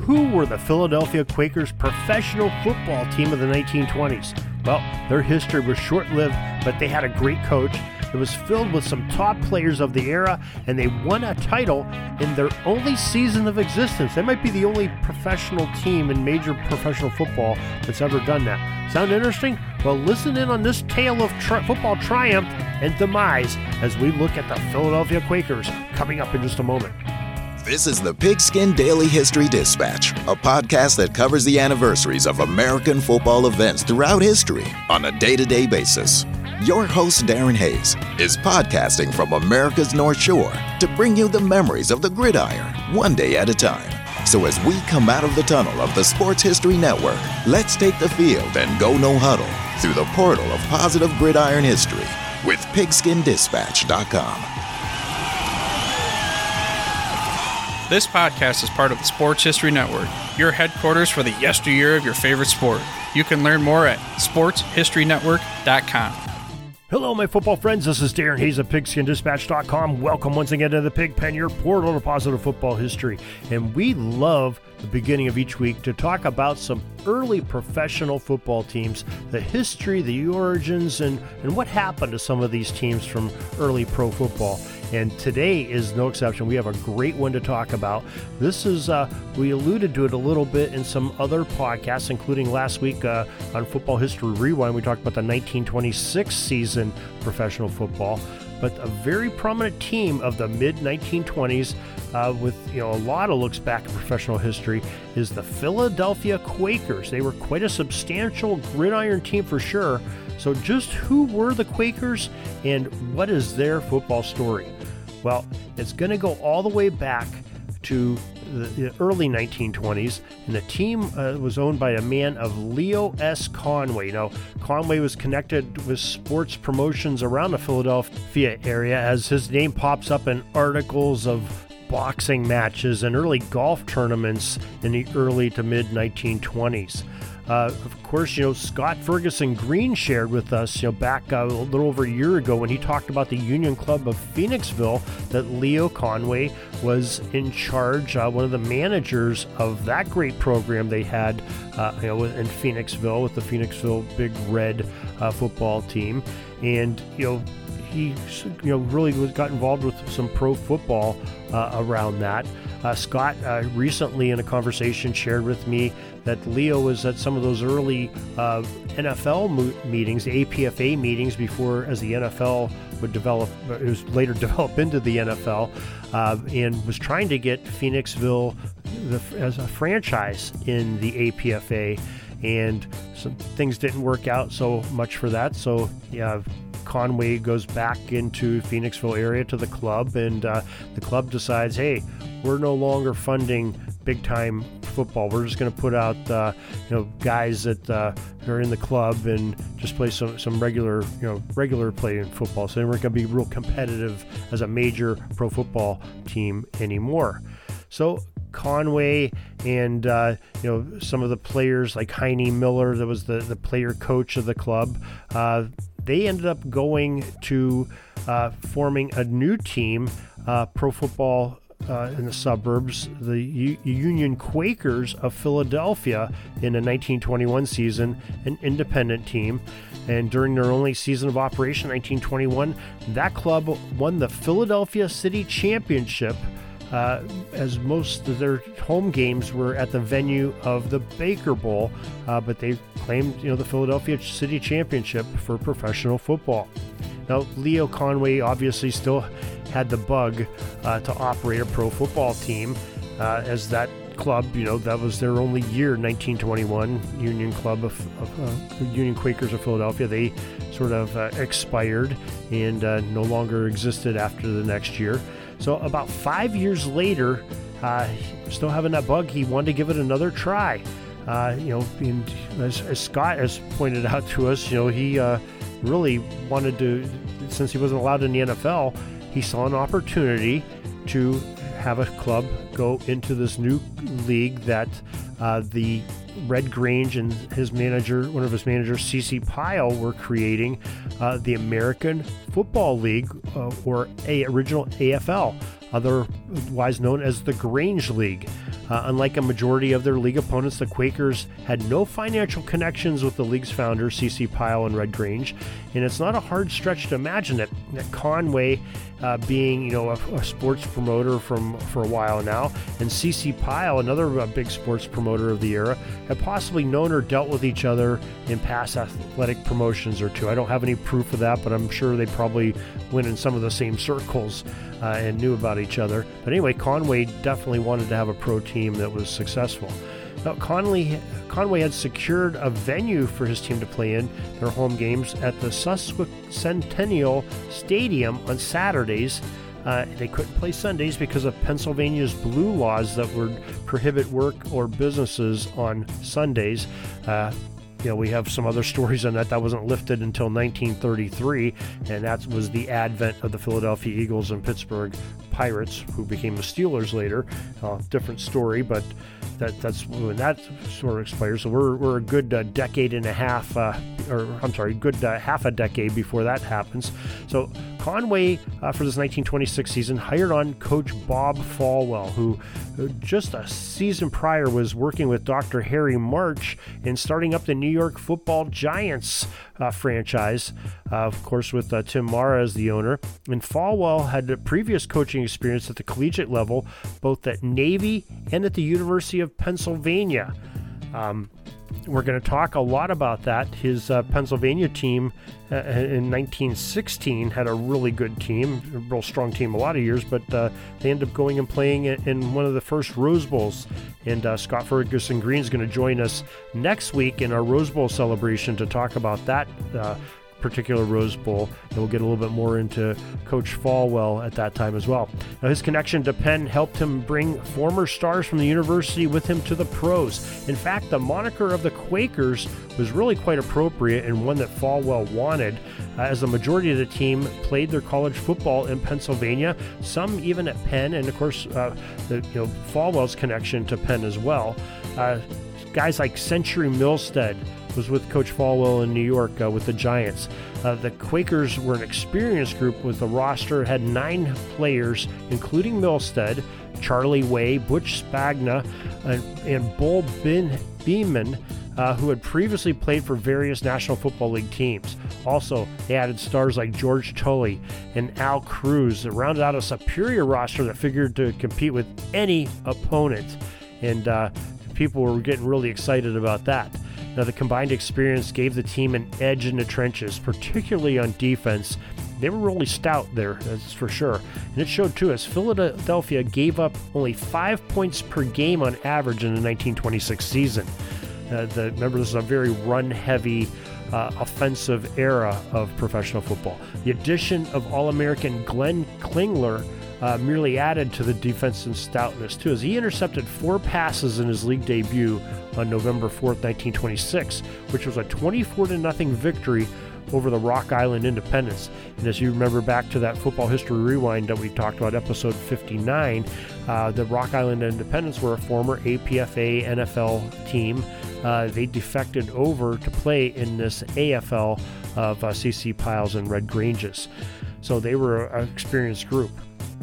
Who were the Philadelphia Quakers professional football team of the 1920s? Well, their history was short lived, but they had a great coach. It was filled with some top players of the era, and they won a title in their only season of existence. They might be the only professional team in major professional football that's ever done that. Sound interesting? Well, listen in on this tale of tri- football triumph and demise as we look at the Philadelphia Quakers coming up in just a moment. This is the Pigskin Daily History Dispatch, a podcast that covers the anniversaries of American football events throughout history on a day to day basis. Your host, Darren Hayes, is podcasting from America's North Shore to bring you the memories of the gridiron one day at a time. So as we come out of the tunnel of the Sports History Network, let's take the field and go no huddle through the portal of positive gridiron history with pigskindispatch.com. This podcast is part of the Sports History Network, your headquarters for the yesteryear of your favorite sport. You can learn more at sportshistorynetwork.com. Hello, my football friends. This is Darren Hayes of PigskinDispatch.com. Welcome once again to the Pigpen, your portal to positive football history. And we love the beginning of each week to talk about some early professional football teams, the history, the origins, and, and what happened to some of these teams from early pro football. And today is no exception. We have a great one to talk about. This is, uh, we alluded to it a little bit in some other podcasts, including last week uh, on Football History Rewind. We talked about the 1926 season professional football. But a very prominent team of the mid 1920s, uh, with you know a lot of looks back at professional history, is the Philadelphia Quakers. They were quite a substantial gridiron team for sure. So, just who were the Quakers and what is their football story? Well, it's going to go all the way back to the early 1920s, and the team uh, was owned by a man of Leo S. Conway. Now, Conway was connected with sports promotions around the Philadelphia area as his name pops up in articles of boxing matches and early golf tournaments in the early to mid 1920s. Uh, of course, you know, Scott Ferguson Green shared with us, you know, back a little over a year ago when he talked about the Union Club of Phoenixville that Leo Conway was in charge, uh, one of the managers of that great program they had, uh, you know, in Phoenixville with the Phoenixville Big Red uh, football team. And, you know, he you know really got involved with some pro football uh, around that. Uh, Scott uh, recently, in a conversation, shared with me that Leo was at some of those early uh, NFL mo- meetings, the APFA meetings, before as the NFL would develop, it was later developed into the NFL, uh, and was trying to get Phoenixville the, as a franchise in the APFA. And some things didn't work out so much for that. So, yeah, Conway goes back into Phoenixville area to the club, and uh, the club decides, hey, we're no longer funding big time football. We're just going to put out, uh, you know, guys that uh, are in the club and just play some, some regular, you know, regular play in football. So they weren't going to be real competitive as a major pro football team anymore. So Conway and uh, you know some of the players like Heinie Miller, that was the the player coach of the club. Uh, they ended up going to uh, forming a new team, uh, Pro Football uh, in the suburbs, the U- Union Quakers of Philadelphia in the 1921 season, an independent team. And during their only season of operation, 1921, that club won the Philadelphia City Championship. Uh, as most of their home games were at the venue of the Baker Bowl, uh, but they claimed, you know, the Philadelphia City Championship for professional football. Now, Leo Conway obviously still had the bug uh, to operate a pro football team, uh, as that club, you know, that was their only year, 1921, Union Club of, of uh, Union Quakers of Philadelphia. They sort of uh, expired and uh, no longer existed after the next year. So, about five years later, uh, still having that bug. He wanted to give it another try. You know, and as, as, Scott has pointed out to us, you know, he really wanted to, since he wasn't allowed in the NFL, he saw an opportunity to have a club go into this new league that uh, the Red Grange and his manager, one of his managers, CC Pyle, were creating uh, the American Football League, uh, or a original AFL, otherwise known as the Grange League. Uh, unlike a majority of their league opponents, the Quakers had no financial connections with the league's founders, C.C. Pyle and Red Grange, and it's not a hard stretch to imagine that, that Conway, uh, being you know a, a, sports promoter from for a while now, and C.C. Pyle, another uh, big sports promoter of the era, had possibly known or dealt with each other in past athletic promotions or two. I don't have any proof of that, but I'm sure they probably went in some of the same circles uh, and knew about each other. But anyway, Conway definitely wanted to have a pro team that was successful. Now, Conley, Conway had secured a venue for his team to play in their home games at the Sesquicentennial Stadium on Saturdays. Uh, they couldn't play Sundays because of Pennsylvania's blue laws that would prohibit work or businesses on Sundays. Uh, you know, we have some other stories on that. That wasn't lifted until 1933, and that was the advent of the Philadelphia Eagles and Pittsburgh Pirates, who became the Steelers later. Uh, different story, but that that's when that sort of expires. So we're, we're a good uh, decade and a half, uh, or I'm sorry, good uh, half a decade before that happens. So Conway, uh, for this 1926 season, hired on coach Bob Folwell, who just a season prior was working with Dr. Harry March in starting up the New York Football Giants uh, franchise, uh, of course, with uh, Tim Mara as the owner. And Folwell had previous coaching experience at the collegiate level, both at Navy and at the University of Pennsylvania. Um, we're going to talk a lot about that. His uh, Pennsylvania team uh, in 1916 had a really good team, a real strong team a lot of years, but uh, they ended up going and playing in one of the first Rose Bowls. And uh, Scott Ferguson Green is going to join us next week in our Rose Bowl celebration to talk about that uh, particular Rose Bowl. And we'll get a little bit more into Coach Folwell at that time as well. Now, his connection to Penn helped him bring former stars from the university with him to the pros. In fact, the moniker of the Quakers was really quite appropriate and one that Folwell wanted, uh, as the majority of the team played their college football in Pennsylvania, some even at Penn, and of course, uh, the, you know Folwell's connection to Penn as well. Uh, guys like Century Milstead was with Coach Folwell in New York uh, with the Giants. Uh, the Quakers were an experienced group with a roster had nine players, including Milstead, Charlie Way, Butch Spagna, and, and Bull Bin Behman. Uh, who had previously played for various National Football League teams. Also, they added stars like George Tully and Al Kreuz that rounded out a superior roster that figured to compete with any opponent. And uh, people were getting really excited about that. Now, the combined experience gave the team an edge in the trenches, particularly on defense. They were really stout there, that's for sure. And it showed too, as Philadelphia gave up only five points per game on average in the 1926 season. Uh, the, remember, this is a very run heavy uh, offensive era of professional football. The addition of All American Glenn Killinger uh, merely added to the defensive stoutness, too, as he intercepted four passes in his league debut on November 4th, 1926, which was a 24 0 victory over the Rock Island Independents. And as you remember back to that football history rewind that we talked about, episode 59, uh, the Rock Island Independents were a former APFA NFL team. Uh, they defected over to play in this AFL of uh, CC Pyle's and Red Granges. So they were an experienced group.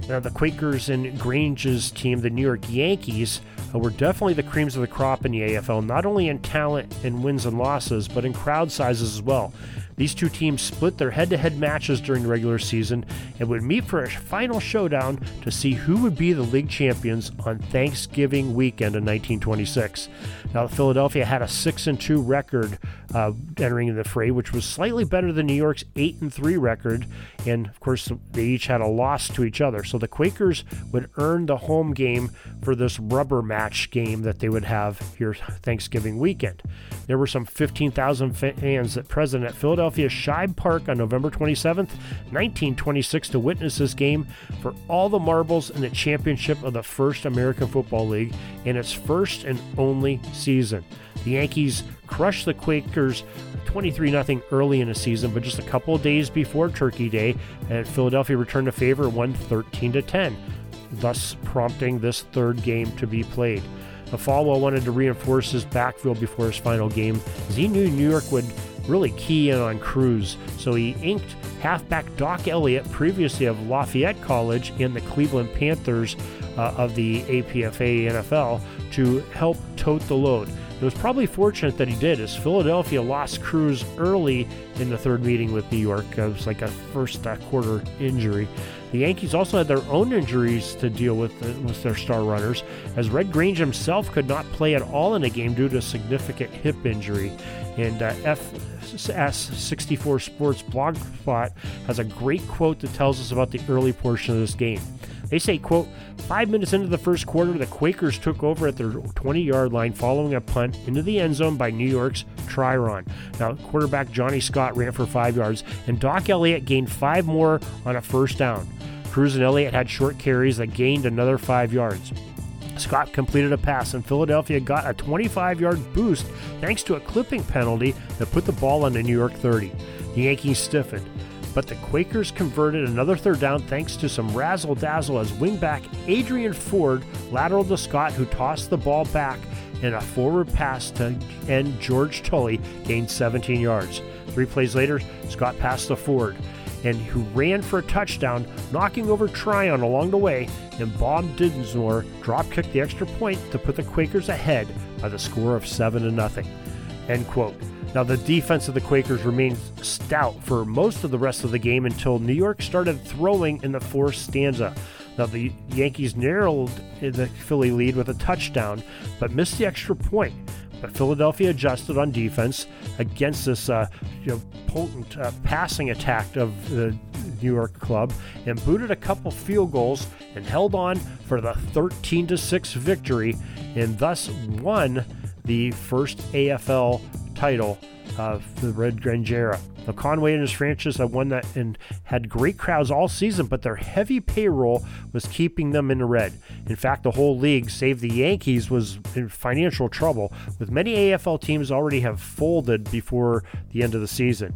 Now, the Quakers and Grange's team, the New York Yankees, uh, were definitely the creams of the crop in the AFL, not only in talent and wins and losses, but in crowd sizes as well. These two teams split their head to head matches during the regular season and would meet for a final showdown to see who would be the league champions on Thanksgiving weekend in 1926. Now, Philadelphia had a 6 and 2 record uh, entering the fray, which was slightly better than New York's 8 and 3 record, and of course, they each had a loss to each other. So the Quakers would earn the home game for this rubber match game that they would have here Thanksgiving weekend. There were some 15,000 fans that present at Philadelphia Shibe Park on November 27th, 1926, to witness this game for all the marbles in the championship of the First American Football League in its first and only season. The Yankees crushed the Quakers 23 0 early in the season, but just a couple of days before Turkey Day, and Philadelphia returned the favor and won 13 10, thus prompting this third game to be played. Folwell wanted to reinforce his backfield before his final game, as he knew New York would really key in on Kreuz, so he inked halfback Doc Elliott, previously of Lafayette College and the Cleveland Panthers uh, of the APFA NFL, to help tote the load. It was probably fortunate that he did, as Philadelphia lost Kreuz early in the third meeting with New York. It was like a first uh, quarter injury. The Yankees also had their own injuries to deal with uh, with their star runners, as Red Grange himself could not play at all in the game due to a significant hip injury. And uh, FS64 Sports blog spot has a great quote that tells us about the early portion of this game. They say, quote, five minutes into the first quarter, the Quakers took over at their 20 yard line following a punt into the end zone by New York's Tryon. Now, quarterback Johnny Scott ran for five yards, and Doc Elliott gained five more on a first down. Kreuz and Elliott had short carries that gained another five yards. Scott completed a pass, and Philadelphia got a 25 yard boost thanks to a clipping penalty that put the ball on the New York 30. The Yankees stiffened but the Quakers converted another third down thanks to some razzle dazzle as wingback Adrian Ford lateraled to Scott, who tossed the ball back and a forward pass to end George Tully gained 17 yards. Three plays later, Scott passed to Ford, and who ran for a touchdown, knocking over Tryon along the way, and Bob Dinsmore drop kicked the extra point to put the Quakers ahead by the score of 7 to nothing. End quote. Now, the defense of the Quakers remained stout for most of the rest of the game until New York started throwing in the fourth stanza. Now, the Yankees narrowed the Philly lead with a touchdown, but missed the extra point. But Philadelphia adjusted on defense against this uh, you know, potent uh, passing attack of the New York club and booted a couple field goals and held on for the 13 6 victory and thus won the first AFL title of the Red Grange era. Now, Conway and his franchise have won that and had great crowds all season, but their heavy payroll was keeping them in the red. In fact, the whole league, save the Yankees, was in financial trouble, with many AFL teams already have folded before the end of the season.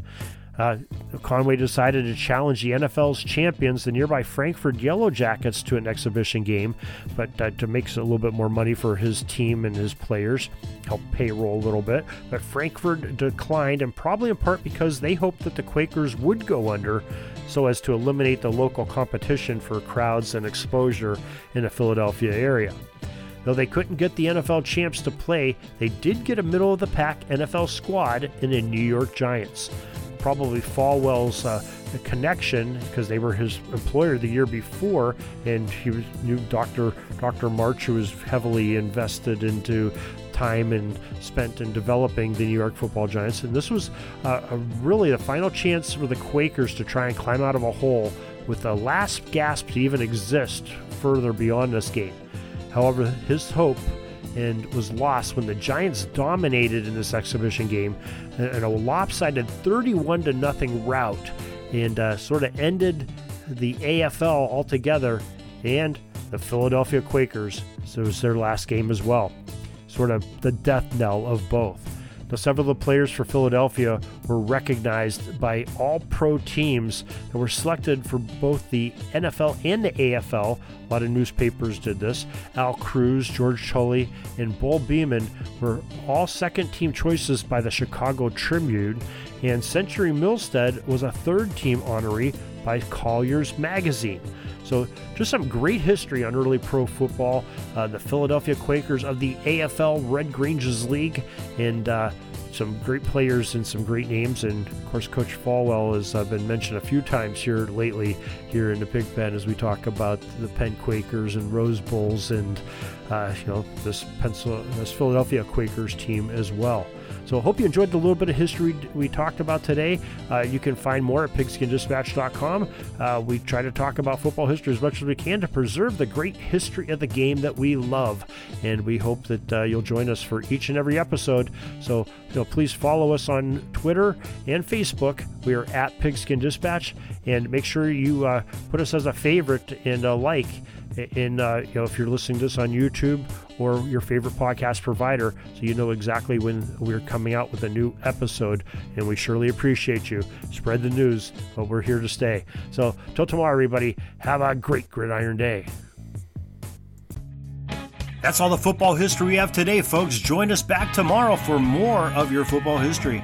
Uh, Conway decided to challenge the NFL's champions, the nearby Frankford Yellow Jackets, to an exhibition game, but uh, to make a little bit more money for his team and his players, help payroll a little bit. But Frankford declined, and probably in part because they hoped that the Quakers would go under so as to eliminate the local competition for crowds and exposure in the Philadelphia area. Though they couldn't get the NFL champs to play, they did get a middle of the pack NFL squad in the New York Giants probably Folwell's uh, connection because they were his employer the year before, and he was, knew Dr. Dr. March, who was heavily invested into time and spent in developing the New York Football Giants. And this was uh, a, really the final chance for the Quakers to try and climb out of a hole with the last gasp to even exist further beyond this game. However, his hope and was lost when the Giants dominated in this exhibition game in a lopsided 31 to nothing rout and uh, sort of ended the AFL altogether and the Philadelphia Quakers. So it was their last game as well. Sort of the death knell of both. Now, several of the players for Philadelphia were recognized by all pro teams that were selected for both the NFL and the AFL. A lot of newspapers did this. Al Kreuz, George Tully, and Bull Behman were all second team choices by the Chicago Tribune, and Century Milstead was a third team honoree by Collier's Magazine. So, just some great history on early pro football. Uh, the Philadelphia Quakers of the AFL Red Granges League, and uh, some great players and some great names. And of course, Coach Folwell has uh, been mentioned a few times here lately, here in the Pig Pen, as we talk about the Penn Quakers and Rose Bowls and uh, you know this Pencil, this Philadelphia Quakers team as well. So I hope you enjoyed the little bit of history we talked about today. Uh, you can find more at pigskindispatch.com. Uh, we try to talk about football history as much as we can to preserve the great history of the game that we love. And we hope that uh, you'll join us for each and every episode. So you know, please follow us on Twitter and Facebook. We are at Pigskin Dispatch. And make sure you uh, put us as a favorite and a like in uh, you know if you're listening to this on YouTube or your favorite podcast provider, so you know exactly when we're coming out with a new episode. And we surely appreciate you. Spread the news, but we're here to stay. So till tomorrow, everybody, have a great gridiron day. That's all the football history we have today, folks. Join us back tomorrow for more of your football history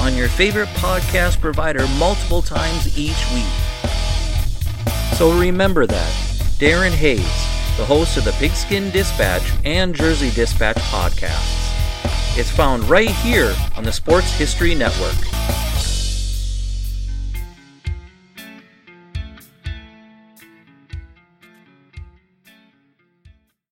on your favorite podcast provider multiple times each week. So remember that Darren Hayes, the host of the Pigskin Dispatch and Jersey Dispatch podcasts. It's found right here on the Sports History Network.